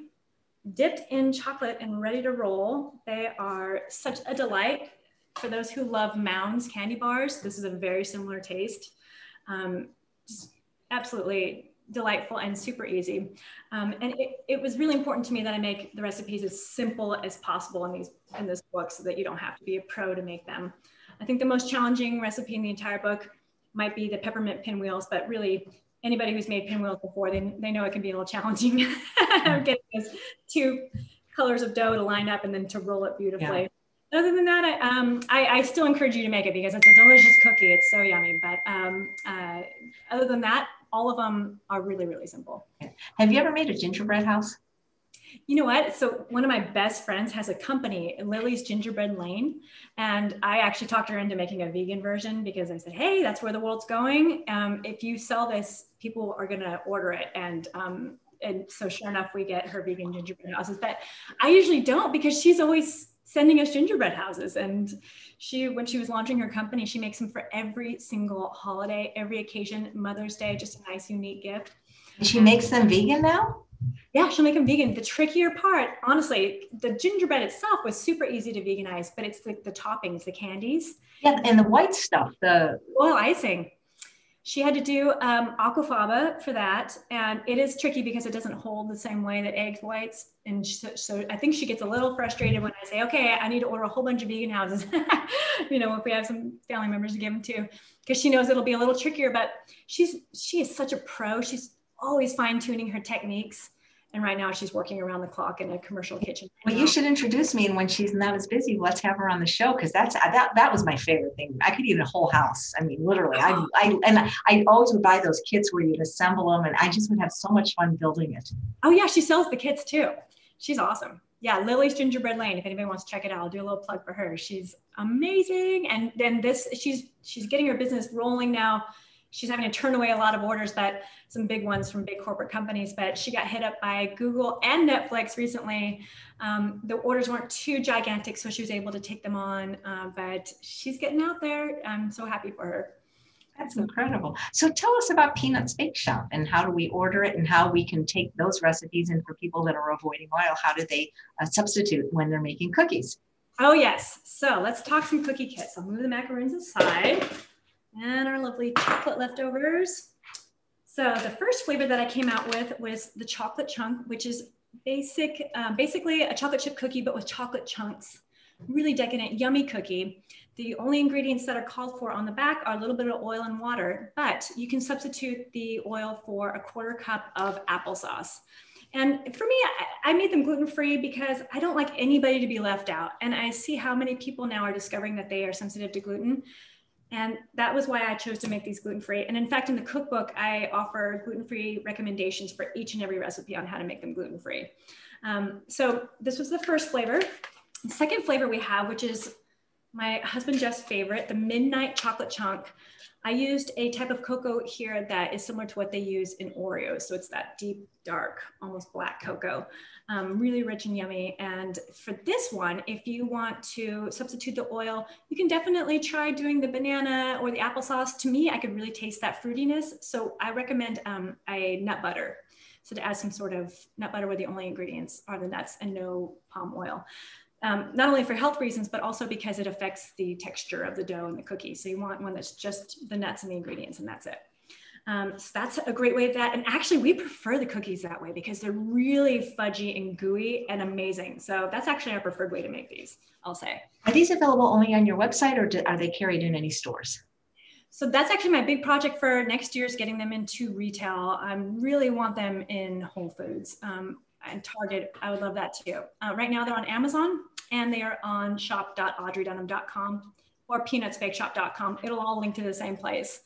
dipped in chocolate and ready to roll. They are such a delight. For those who love Mounds candy bars, this is a very similar taste. Um, just absolutely delightful and super easy. Um, and it, it, was really important to me that I make the recipes as simple as possible in these in this book so that you don't have to be a pro to make them. I think the most challenging recipe in the entire book might be the peppermint pinwheels, but really anybody who's made pinwheels before, they, they know it can be a little challenging getting those two colors of dough to line up and then to roll it beautifully. Yeah. Other than that, I, um, I, I, still encourage you to make it because it's a delicious cookie. It's so yummy. But um, uh, other than that, all of them are really, really simple. Have you ever made a gingerbread house? You know what? So one of my best friends has a company, Lily's Gingerbread Lane, and I actually talked her into making a vegan version because I said, "Hey, that's where the world's going. Um, if you sell this, people are going to order it." And um, and so sure enough, we get her vegan gingerbread houses. But I usually don't because she's always sending us gingerbread houses. And she, when she was launching her company, she makes them for every single holiday, every occasion, Mother's Day, just a nice, unique gift. She makes them vegan now? Yeah, she'll make them vegan. The trickier part, honestly, the gingerbread itself was super easy to veganize, but it's the, the toppings, the candies. Yeah, and the white stuff, the oil icing she had to do um, aquafaba for that. And it is tricky because it doesn't hold the same way that egg whites. And so, so, I think she gets a little frustrated when I say, okay, I need to order a whole bunch of vegan houses, you know, if we have some family members to give them to, because she knows it'll be a little trickier, but she's, she is such a pro. She's always fine tuning her techniques and right now she's working around the clock in a commercial kitchen. Well, you should introduce me, and when she's not as busy, let's have her on the show because that's that that was my favorite thing. I could eat a whole house. I mean, literally. I I and I always would buy those kits where you'd assemble them, and I just would have so much fun building it. Oh yeah, she sells the kits too. She's awesome. Yeah, Lily's Gingerbread Lane. If anybody wants to check it out, I'll do a little plug for her. She's amazing, and then this she's she's getting her business rolling now she's having to turn away a lot of orders but some big ones from big corporate companies but she got hit up by google and netflix recently um, the orders weren't too gigantic so she was able to take them on uh, but she's getting out there i'm so happy for her that's incredible. So tell us about Peanuts Bake Shop and how do we order it and how we can take those recipes and for people that are avoiding oil, how do they uh, substitute when they're making cookies? Oh yes. So let's talk some cookie kits. I'll move the macaroons aside and our lovely chocolate leftovers. So the first flavor that I came out with was the chocolate chunk, which is basic, um, basically a chocolate chip cookie, but with chocolate chunks. Really decadent, yummy cookie. The only ingredients that are called for on the back are a little bit of oil and water, but you can substitute the oil for a quarter cup of applesauce. And for me, I, I made them gluten free because I don't like anybody to be left out. And I see how many people now are discovering that they are sensitive to gluten. And that was why I chose to make these gluten-free. And in fact, in the cookbook, I offer gluten-free recommendations for each and every recipe on how to make them gluten-free. Um, so this was the first flavor. The second flavor we have, which is my husband Jeff's favorite, the Midnight Chocolate Chunk. I used a type of cocoa here that is similar to what they use in Oreos. So it's that deep, dark, almost black cocoa, um, really rich and yummy. And for this one, if you want to substitute the oil, you can definitely try doing the banana or the applesauce. To me, I could really taste that fruitiness. So I recommend um, a nut butter. So to add some sort of nut butter where the only ingredients are the nuts and no palm oil um, not only for health reasons, but also because it affects the texture of the dough and the cookie. So you want one that's just the nuts and the ingredients and that's it. Um, so that's a great way of that. And actually we prefer the cookies that way because they're really fudgy and gooey and amazing. So that's actually our preferred way to make these, I'll say. Are these available only on your website or do, are they carried in any stores? So that's actually my big project for next year is getting them into retail. I really want them in Whole Foods. Um, and Target, I would love that too. Uh, right now they're on Amazon and they are on shop.audreydunham.com or peanutsbakeshop.com. It'll all link to the same place.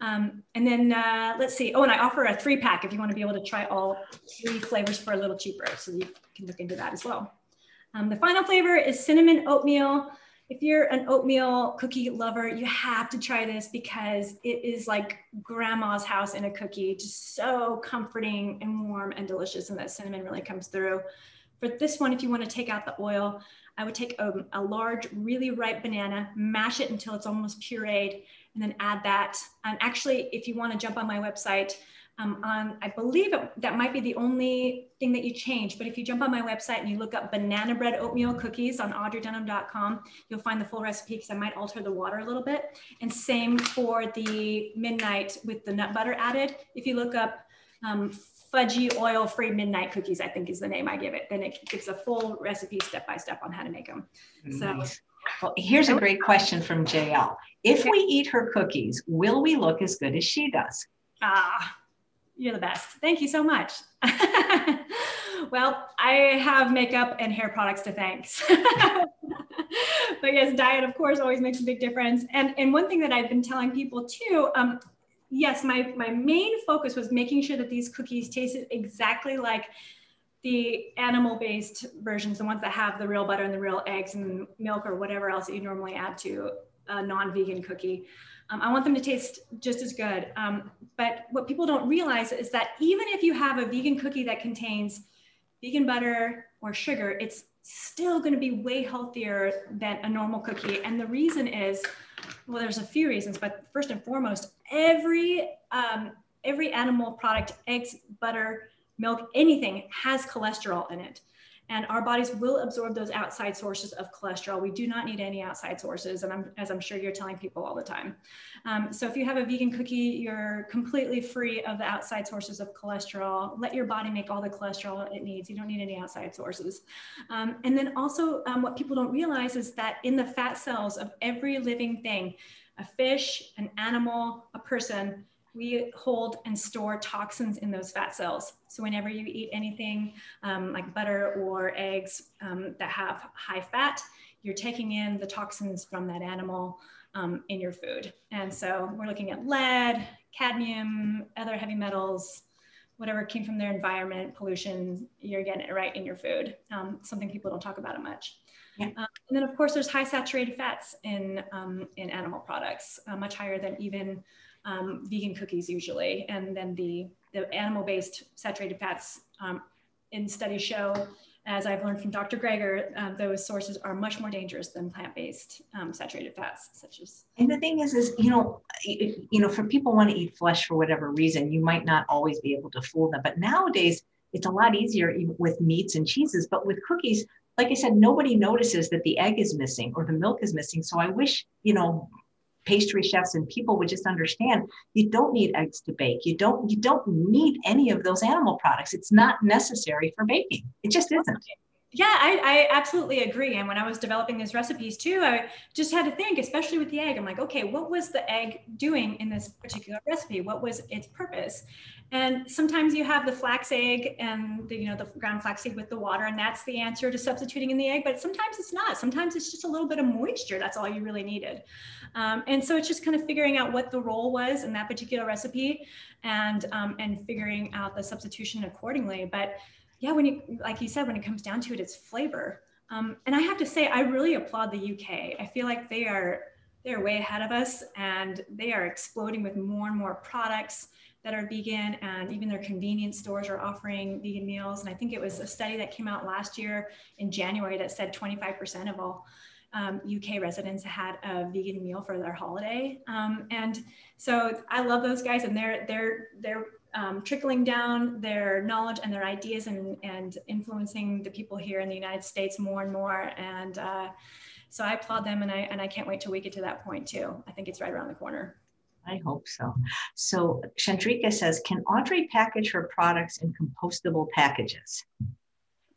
Um, and then uh, let's see. Oh, and I offer a three pack if you want to be able to try all three flavors for a little cheaper. So you can look into that as well. Um, the final flavor is cinnamon oatmeal. If you're an oatmeal cookie lover, you have to try this because it is like grandma's house in a cookie, just so comforting and warm and delicious. And that cinnamon really comes through. For this one, if you want to take out the oil, I would take a, a, large, really ripe banana, mash it until it's almost pureed, and then add that. And actually, if you want to jump on my website, um, on I believe it, that might be the only thing that you change. But if you jump on my website and you look up banana bread oatmeal cookies on audreydunham.com, you'll find the full recipe because I might alter the water a little bit. And same for the midnight with the nut butter added. If you look up um, fudgy oil free midnight cookies, I think is the name I give it. Then it gives a full recipe step by step on how to make them. So. Well, here's a great question from JL. If we eat her cookies, will we look as good as she does? Ah, you're the best. Thank you so much. well, I have makeup and hair products to thank. but yes, diet, of course, always makes a big difference. And, and one thing that I've been telling people too, um, yes, my, my main focus was making sure that these cookies tasted exactly like the animal-based versions, the ones that have the real butter and the real eggs and milk or whatever else that you normally add to a non-vegan cookie. Um, I want them to taste just as good. Um, but what people don't realize is that even if you have a vegan cookie that contains vegan butter or sugar, it's still going to be way healthier than a normal cookie. And the reason is, well, there's a few reasons, but first and foremost, every um, every animal product, eggs, butter, milk, anything has cholesterol in it and our bodies will absorb those outside sources of cholesterol. We do not need any outside sources, and I'm, as I'm sure you're telling people all the time. Um, so if you have a vegan cookie, you're completely free of the outside sources of cholesterol. Let your body make all the cholesterol it needs. You don't need any outside sources. Um, and then also, um, what people don't realize is that in the fat cells of every living thing, a fish, an animal, a person, we hold and store toxins in those fat cells. So whenever you eat anything um, like butter or eggs um, that have high fat, you're taking in the toxins from that animal um, in your food. And so we're looking at lead, cadmium, other heavy metals, whatever came from their environment, pollution, you're getting it right in your food. Um, something people don't talk about it much. Yeah. Um, and then of course there's high saturated fats in, um, in animal products, uh, much higher than even um, vegan cookies usually. And then the, the animal-based saturated fats um, in studies show, as I've learned from Dr. Greger, uh, those sources are much more dangerous than plant-based um, saturated fats, such as. And the thing is, is you know, you know, for people want to eat flesh for whatever reason, you might not always be able to fool them. But nowadays, it's a lot easier with meats and cheeses. But with cookies, like I said, nobody notices that the egg is missing or the milk is missing. So I wish, you know, pastry chefs and people would just understand you don't need eggs to bake. You don't you don't need any of those animal products. It's not necessary for baking. It just isn't yeah I, I absolutely agree and when i was developing these recipes too i just had to think especially with the egg i'm like okay what was the egg doing in this particular recipe what was its purpose and sometimes you have the flax egg and the, you know the ground flaxseed with the water, and that's the answer to substituting in the egg. But sometimes it's not. Sometimes it's just a little bit of moisture. That's all you really needed. Um, and so it's just kind of figuring out what the role was in that particular recipe, and um, and figuring out the substitution accordingly. But yeah, when you like you said, when it comes down to it, it's flavor. Um, and I have to say, I really applaud the UK. I feel like they are they're way ahead of us, and they are exploding with more and more products that are vegan and even their convenience stores are offering vegan meals. And I think it was a study that came out last year in January that said 25% of all um, UK residents had a vegan meal for their holiday. Um, and so I love those guys and they're, they're, they're um, trickling down their knowledge and their ideas and, and influencing the people here in the United States more and more. And uh, so I applaud them and I, and I can't wait till we get to that point too. I think it's right around the corner. I hope so. So Chandrika says, can Audrey package her products in compostable packages?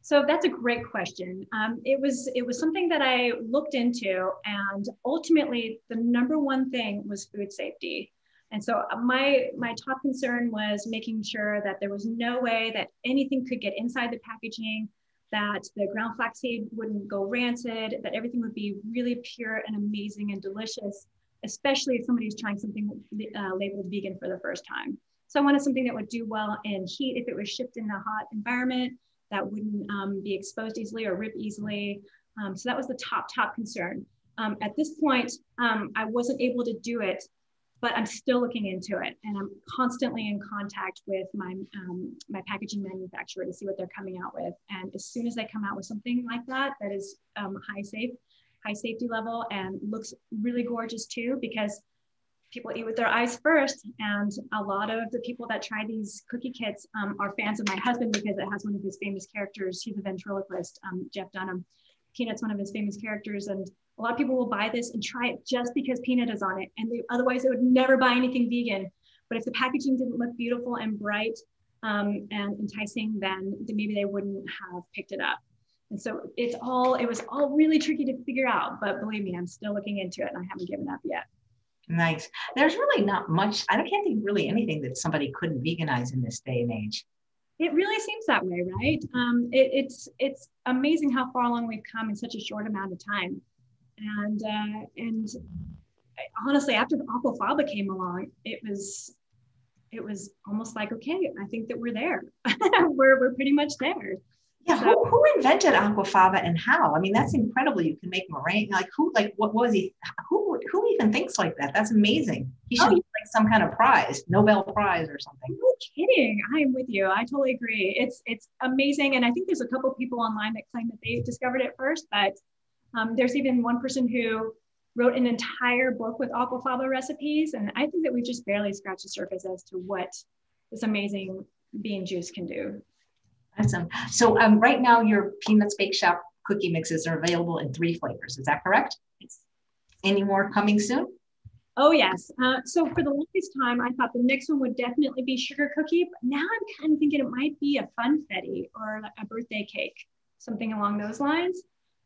So that's a great question. Um, it was it was something that I looked into, and ultimately the number one thing was food safety. And so my my top concern was making sure that there was no way that anything could get inside the packaging, that the ground flaxseed wouldn't go rancid, that everything would be really pure and amazing and delicious especially if somebody's trying something uh, labeled vegan for the first time. So I wanted something that would do well in heat if it was shipped in a hot environment that wouldn't um, be exposed easily or rip easily. Um, so that was the top, top concern. Um, at this point, um, I wasn't able to do it, but I'm still looking into it. And I'm constantly in contact with my, um, my packaging manufacturer to see what they're coming out with. And as soon as they come out with something like that, that is um, high safe, high safety level and looks really gorgeous too because people eat with their eyes first. And a lot of the people that try these cookie kits um, are fans of my husband because it has one of his famous characters. He's a ventriloquist, um, Jeff Dunham. Peanut's one of his famous characters. And a lot of people will buy this and try it just because Peanut is on it. And they, otherwise, they would never buy anything vegan. But if the packaging didn't look beautiful and bright um, and enticing, then maybe they wouldn't have picked it up. And so it's all, it was all really tricky to figure out, but believe me, I'm still looking into it and I haven't given up yet. Nice. There's really not much, I can't think really anything that somebody couldn't veganize in this day and age. It really seems that way, right? Um, it, it's it's amazing how far along we've come in such a short amount of time, and uh, and honestly, after the aquafaba came along, it was it was almost like okay, I think that we're there. we're we're pretty much there. Yeah, so, who, who invented aquafaba and how? I mean, that's incredible. You can make meringue. Like who? Like what was he? Who? Who even thinks like that? That's amazing. He should oh, be some kind of prize, Nobel Prize or something. No kidding. I am with you. I totally agree. It's it's amazing, and I think there's a couple people online that claim that they discovered it first, but um, there's even one person who wrote an entire book with aquafaba recipes, and I think that we've just barely scratched the surface as to what this amazing bean juice can do. Awesome. So um, right now, your Peanuts Bake Shop cookie mixes are available in three flavors. Is that correct? Yes. Any more coming soon? Oh yes. Uh, so for the longest time, I thought the next one would definitely be sugar cookie, but now I'm kind of thinking it might be a funfetti or a birthday cake, something along those lines.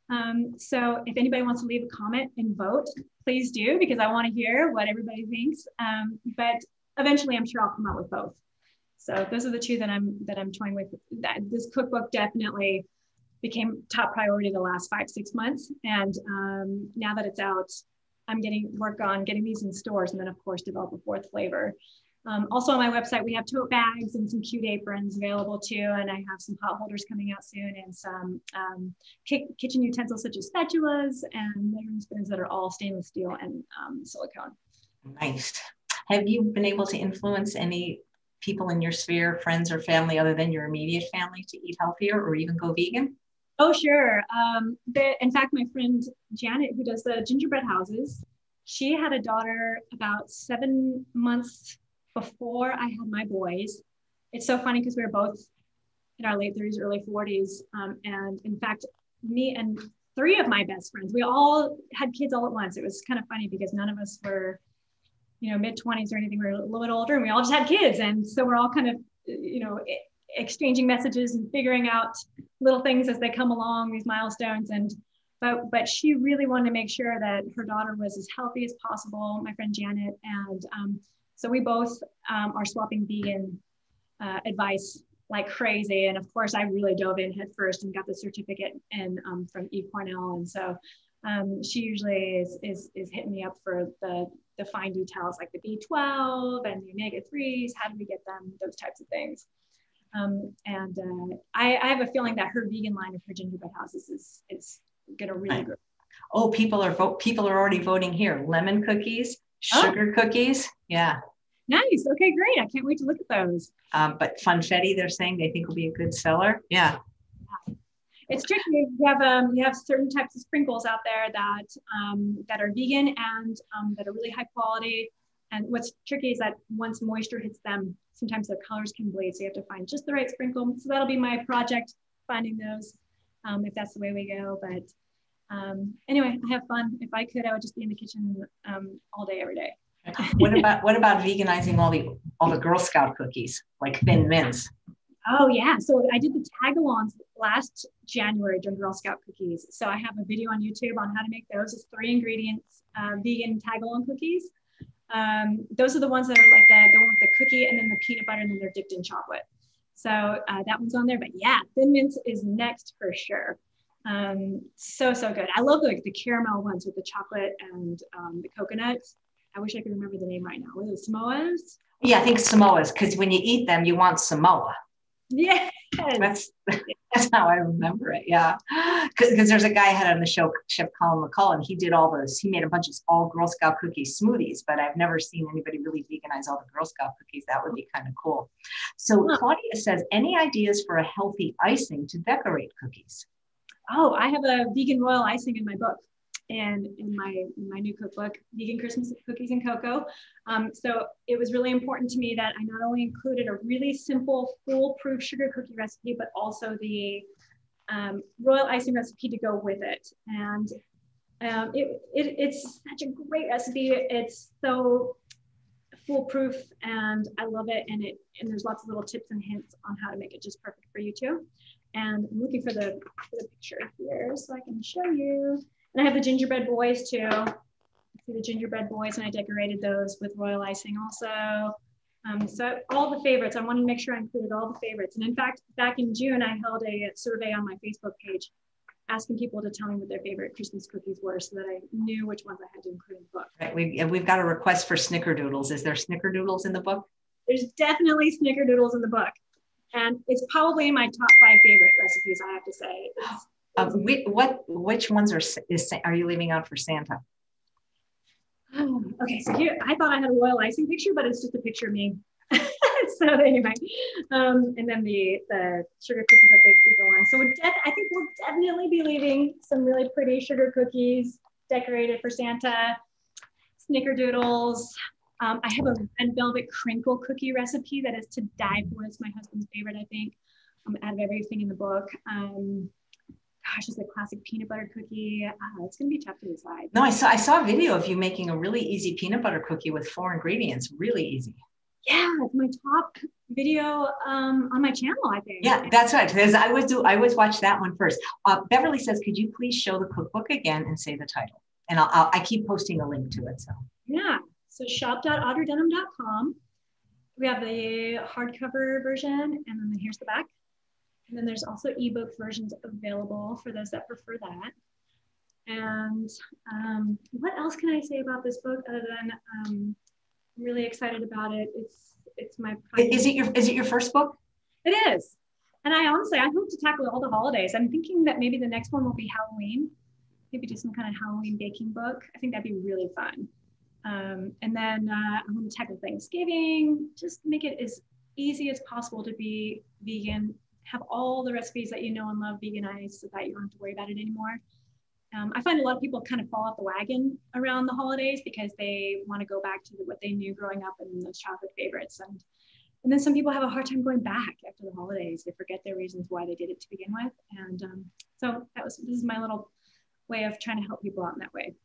Um, so if anybody wants to leave a comment and vote, please do because I want to hear what everybody thinks. Um, but eventually, I'm sure I'll come out with both. So those are the two that I'm that I'm toying with. That this cookbook definitely became top priority the last five six months, and um, now that it's out, I'm getting work on getting these in stores, and then of course develop a fourth flavor. Um, also on my website, we have tote bags and some cute aprons available too. And I have some pot holders coming out soon and some um, ki- kitchen utensils such as spatulas and measuring spoons that are all stainless steel and um, silicone. Nice. Have you been able to influence any people in your sphere, friends or family other than your immediate family to eat healthier or even go vegan? Oh, sure. Um, the, in fact, my friend Janet, who does the gingerbread houses, she had a daughter about seven months before I had my boys. It's so funny because we were both in our late 30s, early 40s. Um, and in fact, me and three of my best friends, we all had kids all at once. It was kind of funny because none of us were, you know, mid 20s or anything. We were a little bit older and we all just had kids. And so we're all kind of, you know, exchanging messages and figuring out little things as they come along, these milestones. And but but she really wanted to make sure that her daughter was as healthy as possible, my friend Janet. And um, so we both um, are swapping vegan uh, advice like crazy. And of course, I really dove in head first and got the certificate and um, from eCornell. And so um, she usually is, is, is hitting me up for the, the fine details like the B12 and the omega 3s. How do we get them? Those types of things. Um, and uh, I, I, have a feeling that her vegan line of her gingerbread houses is, is going to really grow. Oh, people are vote. People are already voting here. Lemon cookies. Sugar oh. cookies. Yeah. Nice. Okay, great. I can't wait to look at those. Um, but funfetti, they're saying they think will be a good seller. Yeah. It's tricky. You have um, you have certain types of sprinkles out there that um, that are vegan and um, that are really high quality. And what's tricky is that once moisture hits them, sometimes the colors can bleed. So you have to find just the right sprinkle. So that'll be my project, finding those, um, if that's the way we go. But um, anyway, I have fun. If I could, I would just be in the kitchen um, all day, every day. what about what about veganizing all the all the Girl Scout cookies, like thin mints? Oh yeah, so I did the tagalongs last January during Girl Scout cookies. So I have a video on YouTube on how to make those. It's three ingredients uh, vegan tagalong cookies. Um, those are the ones that are like the, the one with the cookie and then the peanut butter and then they're dipped in chocolate. So uh, that one's on there. But yeah, thin mints is next for sure. Um, so, so good. I love like the caramel ones with the chocolate and um, the coconuts. I wish I could remember the name right now. Was it Samoas? Yeah, I think Samoas, because when you eat them, you want Samoa. Yeah. That's that's how I remember it. Yeah. Because there's a guy I had on the show, Chef Colin McCullough, and he did all those, he made a bunch of all Girl Scout cookie smoothies, but I've never seen anybody really veganize all the Girl Scout cookies. That would be kind of cool. So Claudia says, any ideas for a healthy icing to decorate cookies? Oh, I have a vegan royal icing in my book and in my in my new cookbook, Vegan Christmas Cookies and Cocoa. Um, so it was really important to me that I not only included a really simple, foolproof sugar cookie recipe, but also the um, royal icing recipe to go with it. And um, it, it, it's such a great recipe. It's so foolproof and I love it. And it and there's lots of little tips and hints on how to make it just perfect for you too. And I'm looking for the, for the picture here so I can show you. And I have the gingerbread boys too. See the gingerbread boys and I decorated those with royal icing also. Um, so all the favorites, I wanted to make sure I included all the favorites. And in fact, back in June, I held a survey on my Facebook page asking people to tell me what their favorite Christmas cookies were so that I knew which ones I had to include in the book. Right. We've, we've got a request for snickerdoodles. Is there snickerdoodles in the book? There's definitely snickerdoodles in the book and it's probably my top five favorite recipes. I have to say. Um, what which ones are is, are you leaving out for Santa? Oh, okay, so here I thought I had a royal icing picture, but it's just a picture of me. so anyway, um, and then the the sugar cookies that they go on. So def- I think we'll definitely be leaving some really pretty sugar cookies decorated for Santa, snickerdoodles. Um, I have a red velvet crinkle cookie recipe that is to die for. It's my husband's favorite, I think, um, out of everything in the book. Um, gosh, it's a classic peanut butter cookie. Uh, it's gonna be tough to decide. No, I saw I saw a video of you making a really easy peanut butter cookie with four ingredients. Really easy. Yeah, it's my top video um, on my channel. I think. Yeah, that's right. Because I always do. I always watch that one first. Uh, Beverly says, "Could you please show the cookbook again and say the title?" And I'll, I'll I keep posting a link to it. So. Yeah. So shop.audreydunham.com. We have the hardcover version, and then here's the back. And then there's also ebook versions available for those that prefer that. And um, what else can I say about this book other than um, I'm really excited about it. It's it's my is it your is it your first book? It is. And I honestly I hope to tackle all the holidays. I'm thinking that maybe the next one will be Halloween. Maybe do some kind of Halloween baking book. I think that'd be really fun. Um, and then uh, I'm going to tackle Thanksgiving. Just make it as easy as possible to be vegan have all the recipes that you know and love veganized so that you don't have to worry about it anymore. Um, I find a lot of people kind of fall off the wagon around the holidays because they want to go back to what they knew growing up and those childhood favorites. And, and then some people have a hard time going back after the holidays. They forget their reasons why they did it to begin with. And um, so that was, this is my little way of trying to help people out in that way.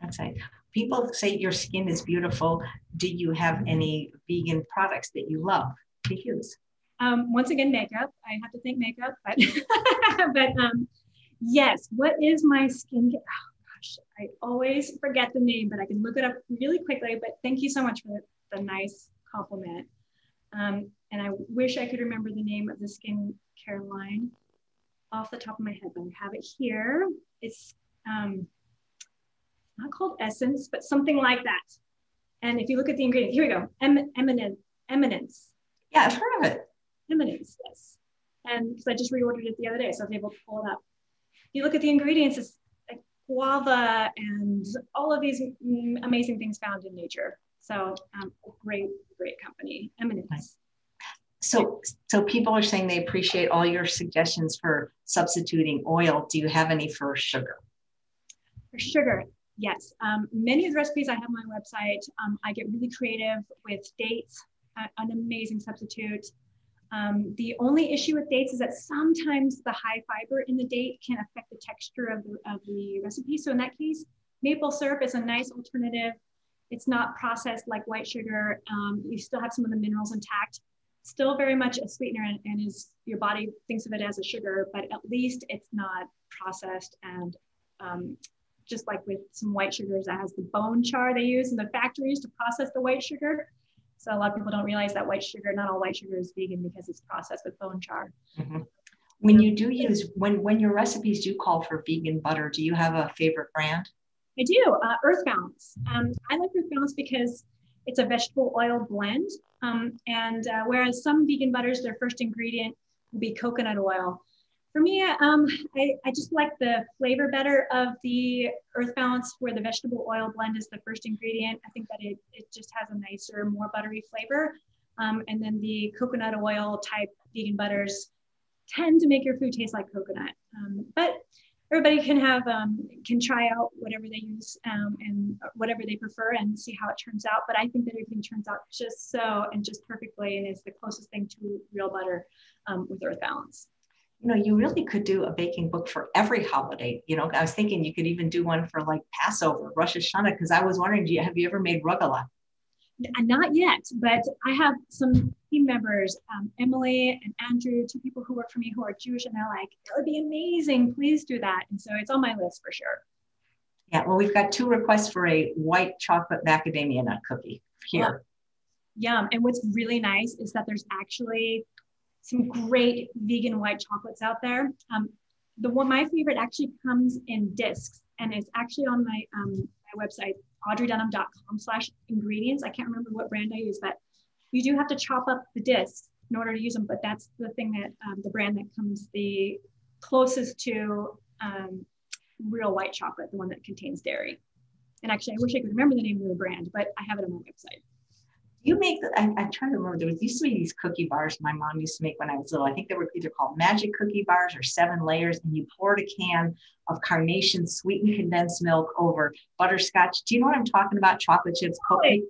That's right. People say your skin is beautiful. Do you have any vegan products that you love to use? Um, once again, makeup. I have to thank makeup, but but um, yes. What is my skincare? Oh gosh, I always forget the name, but I can look it up really quickly. But thank you so much for the, the nice compliment. Um, and I wish I could remember the name of the skincare line off the top of my head, but I have it here. It's um, not called Essence, but something like that. And if you look at the ingredients, here we go. Em- eminence. Eminence. Yeah, I've heard of it. Eminence, yes. And because I just reordered it the other day, so I was able to pull it up. You look at the ingredients, it's like guava and all of these amazing things found in nature. So um, great, great company, Eminence. So, so people are saying they appreciate all your suggestions for substituting oil. Do you have any for sugar? For sugar, yes. Um, many of the recipes I have on my website, um, I get really creative with dates, uh, an amazing substitute. Um, the only issue with dates is that sometimes the high fiber in the date can affect the texture of the, of the recipe. So in that case, maple syrup is a nice alternative. It's not processed like white sugar. Um, you still have some of the minerals intact. Still very much a sweetener and, and is your body thinks of it as a sugar, but at least it's not processed and um, just like with some white sugars that has the bone char they use in the factories to process the white sugar. So a lot of people don't realize that white sugar, not all white sugar is vegan because it's processed with bone char. Mm-hmm. When you do use, when, when your recipes do call for vegan butter, do you have a favorite brand? I do, uh, Earth Balance. Um, I like Earth Balance because it's a vegetable oil blend. Um, and uh, whereas some vegan butters, their first ingredient will be coconut oil. For me, um, I, I just like the flavor better of the Earth Balance where the vegetable oil blend is the first ingredient. I think that it, it just has a nicer, more buttery flavor. Um, and then the coconut oil type vegan butters tend to make your food taste like coconut. Um, but everybody can have um, can try out whatever they use um, and whatever they prefer and see how it turns out. But I think that everything turns out just so and just perfectly and is the closest thing to real butter um, with Earth Balance you know, you really could do a baking book for every holiday. You know, I was thinking you could even do one for like Passover, Rosh Hashanah, because I was wondering, do you, have you ever made rugala? Not yet, but I have some team members, um, Emily and Andrew, two people who work for me who are Jewish, and they're like, that would be amazing. Please do that. And so it's on my list for sure. Yeah, well, we've got two requests for a white chocolate macadamia nut cookie here. Yum. And what's really nice is that there's actually some great vegan white chocolates out there. Um, the one my favorite actually comes in discs and it's actually on my um, my website audreydunham.com slash ingredients i can't remember what brand i use but you do have to chop up the discs in order to use them but that's the thing that um, the brand that comes the closest to um, real white chocolate the one that contains dairy And actually, I wish I could remember the name of the brand, but I have it on my website. You make the, I, I'm trying to remember, there was used to be these cookie bars my mom used to make when I was little. I think they were either called magic cookie bars or seven layers, and you poured a can of carnation sweetened condensed milk over butterscotch. Do you know what I'm talking about? Chocolate chips, cookie.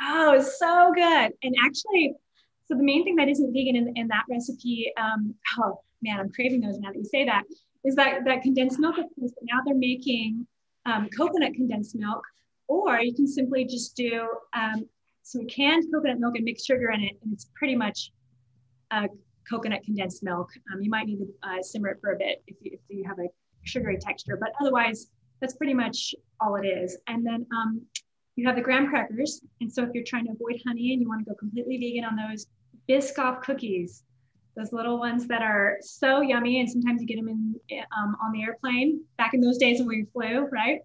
Oh, it's so good. And actually, so the main thing that isn't vegan in, in that recipe, um, oh man, I'm craving those now that you say that, is that that condensed milk. But Now they're making um, coconut condensed milk, or you can simply just do um, some canned coconut milk and mix sugar in it, and it's pretty much uh, coconut condensed milk. Um, you might need to uh, simmer it for a bit if you, if you have a sugary texture, but otherwise, that's pretty much all it is. And then um, you have the graham crackers. And so if you're trying to avoid honey and you want to go completely vegan on those Biscoff cookies, those little ones that are so yummy, and sometimes you get them in um, on the airplane. Back in those days when we flew, right?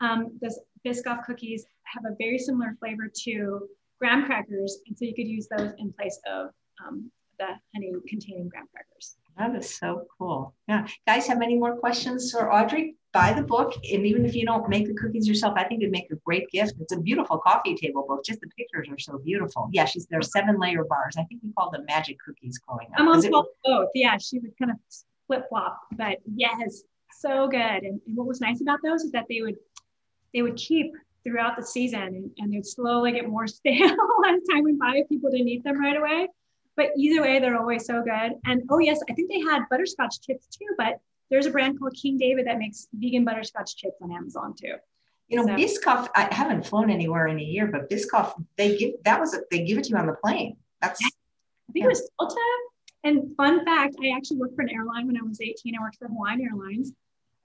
Um, those Biscoff cookies have a very similar flavor to graham crackers, and so you could use those in place of um, the honey-containing graham crackers. That is so cool. Yeah, guys, have any more questions for Audrey? Buy the book, and even if you don't make the cookies yourself, I think it'd make a great gift. It's a beautiful coffee table book. Just the pictures are so beautiful. Yeah, she's there are seven layer bars. I think we call them magic cookies growing up. I'm on it, both. Yeah, she would kind of flip flop, but yes, so good. And, and what was nice about those is that they would they would keep throughout the season and, they'd slowly get more stale as time went by if people didn't eat them right away. But either way, they're always so good. And oh, yes, I think they had butterscotch chips too, but there's a brand called King David that makes vegan butterscotch chips on Amazon too. You know, so, Biscoff, I haven't flown anywhere in a year, but Biscoff, they give that was a, they give it to you on the plane. That's I think yeah. it was Delta. And fun fact, I actually worked for an airline when I was 18. I worked for Hawaiian Airlines.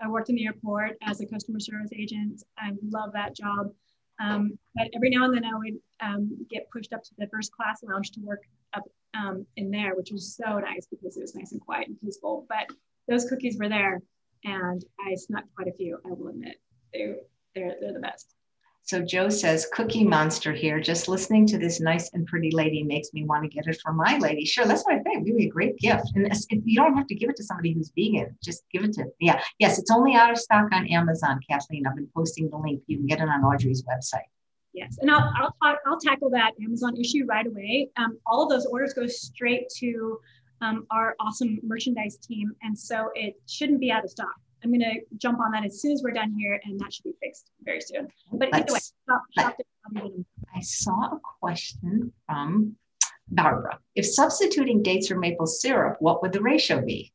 I worked in the airport as a customer service agent. I love that job. Um, but every now and then I would um, get pushed up to the first class lounge to work up um, in there, which was so nice because it was nice and quiet and peaceful. But those cookies were there, and I snuck quite a few. I will admit, they they're they're the best. So Joe says, Cookie Monster here. Just listening to this nice and pretty lady makes me want to get it for my lady. Sure, that's what I think. Really a great gift. And you don't have to give it to somebody who's vegan. Just give it to, yeah. Yes, it's only out of stock on Amazon, Kathleen. I've been posting the link. You can get it on Audrey's website. Yes, and I'll, I'll, talk, I'll tackle that Amazon issue right away. Um, all of those orders go straight to um, our awesome merchandise team. And so it shouldn't be out of stock. I'm going to jump on that as soon as we're done here, and that should be fixed very soon. But either way, I saw a question from Barbara. If substituting dates for maple syrup, what would the ratio be?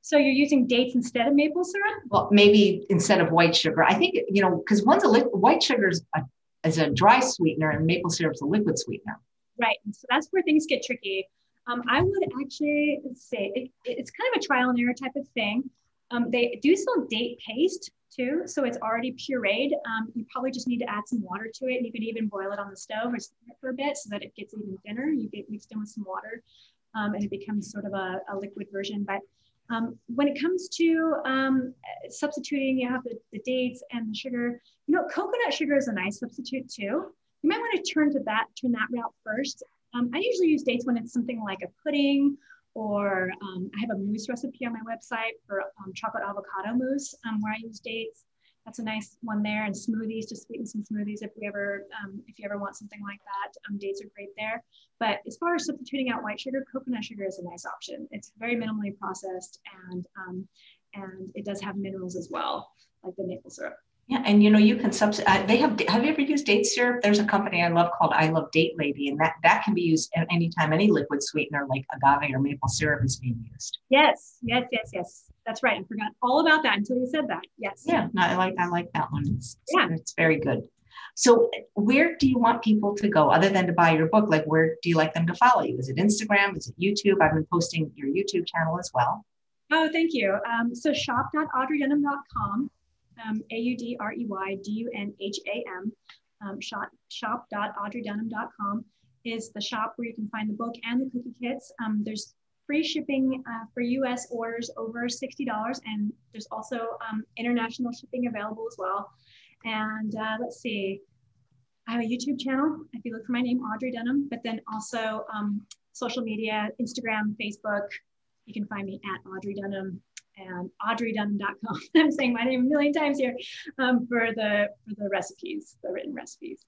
So you're using dates instead of maple syrup? Well, maybe instead of white sugar. I think you know because one's a liquid. White sugar is a, is a dry sweetener, and maple syrup is a liquid sweetener. Right. So that's where things get tricky. Um, I would actually say it, it's kind of a trial and error type of thing. Um, they do sell date paste too, so it's already pureed. Um, you probably just need to add some water to it, and you can even boil it on the stove or steam it for a bit so that it gets even thinner. You get mixed in with some water, um, and it becomes sort of a, a liquid version. But um, when it comes to um, substituting, you have the, the dates and the sugar. You know, coconut sugar is a nice substitute too. You might want to turn to that, turn that route first. Um, I usually use dates when it's something like a pudding or um, I have a mousse recipe on my website for um, chocolate avocado mousse um, where I use dates. That's a nice one there, and smoothies to sweeten some smoothies if we ever um, if you ever want something like that. Um, dates are great there. But as far as substituting out white sugar, coconut sugar is a nice option. It's very minimally processed and um, and it does have minerals as well, like the maple syrup. Yeah, and you know you can substitute. Uh, they have. Have you ever used date syrup? There's a company I love called I Love Date Lady, and that that can be used at any time any liquid sweetener like agave or maple syrup is being used. Yes, yes, yes, yes. That's right. I forgot all about that until you said that. Yes. Yeah, no, I like I like that one. It's, yeah, it's very good. So, where do you want people to go other than to buy your book? Like, where do you like them to follow you? Is it Instagram? Is it YouTube? I've been posting your YouTube channel as well. Oh, thank you. Um, so, shop.audreydunham.com um, A-U-D-R-E-Y-D-U-N-H-A-M, um, shop, shop.audreydunham.com is the shop where you can find the book and the cookie kits. Um, there's free shipping uh, for US orders over $60, and there's also um, international shipping available as well. And uh, let's see, I have a YouTube channel. If you look for my name, Audrey Dunham, but then also um, social media, Instagram, Facebook. You can find me at Audrey Dunham and audreydunham.com. I'm saying my name a million times here um, for the for the recipes, the written recipes.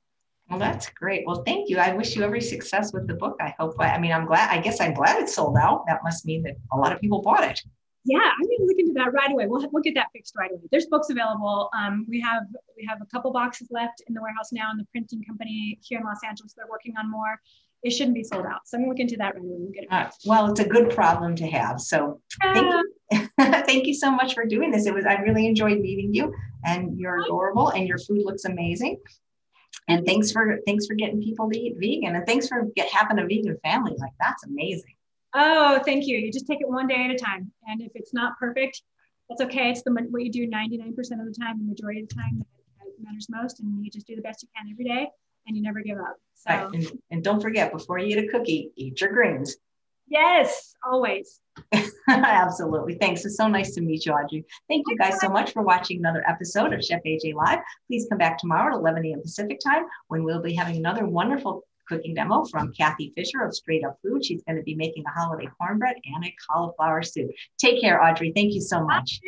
Well, that's great. Well, thank you. I wish you every success with the book. I hope. I mean, I'm glad. I guess I'm glad it's sold out. That must mean that a lot of people bought it. Yeah, I'm going to look into that right away. We'll we'll get that fixed right away. There's books available. Um, we have we have a couple boxes left in the warehouse now, and the printing company here in Los Angeles they're working on more. It shouldn't be sold out, so I'm going to look into that right away. Get it. Uh, well, it's a good problem to have. So thank you, thank you so much for doing this. It was I really enjoyed meeting you, and you're adorable, and your food looks amazing. And thanks for thanks for getting people to eat vegan and thanks for get, having a vegan family. Like that's amazing. Oh thank you. You just take it one day at a time. And if it's not perfect that's okay. It's the what you do 99% of the time the majority of the time that matters most. And you just do the best you can every day and you never give up so right. and, and don't forget before you eat a cookie eat your greens Yes, always. Absolutely. Thanks. It's so nice to meet you, Audrey. Thank you guys so much for watching another episode of Chef AJ Live. Please come back tomorrow at 11 a.m. Pacific time when we'll be having another wonderful cooking demo from Kathy Fisher of Straight Up Food. She's going to be making a holiday cornbread and a cauliflower soup. Take care, Audrey. Thank you so much.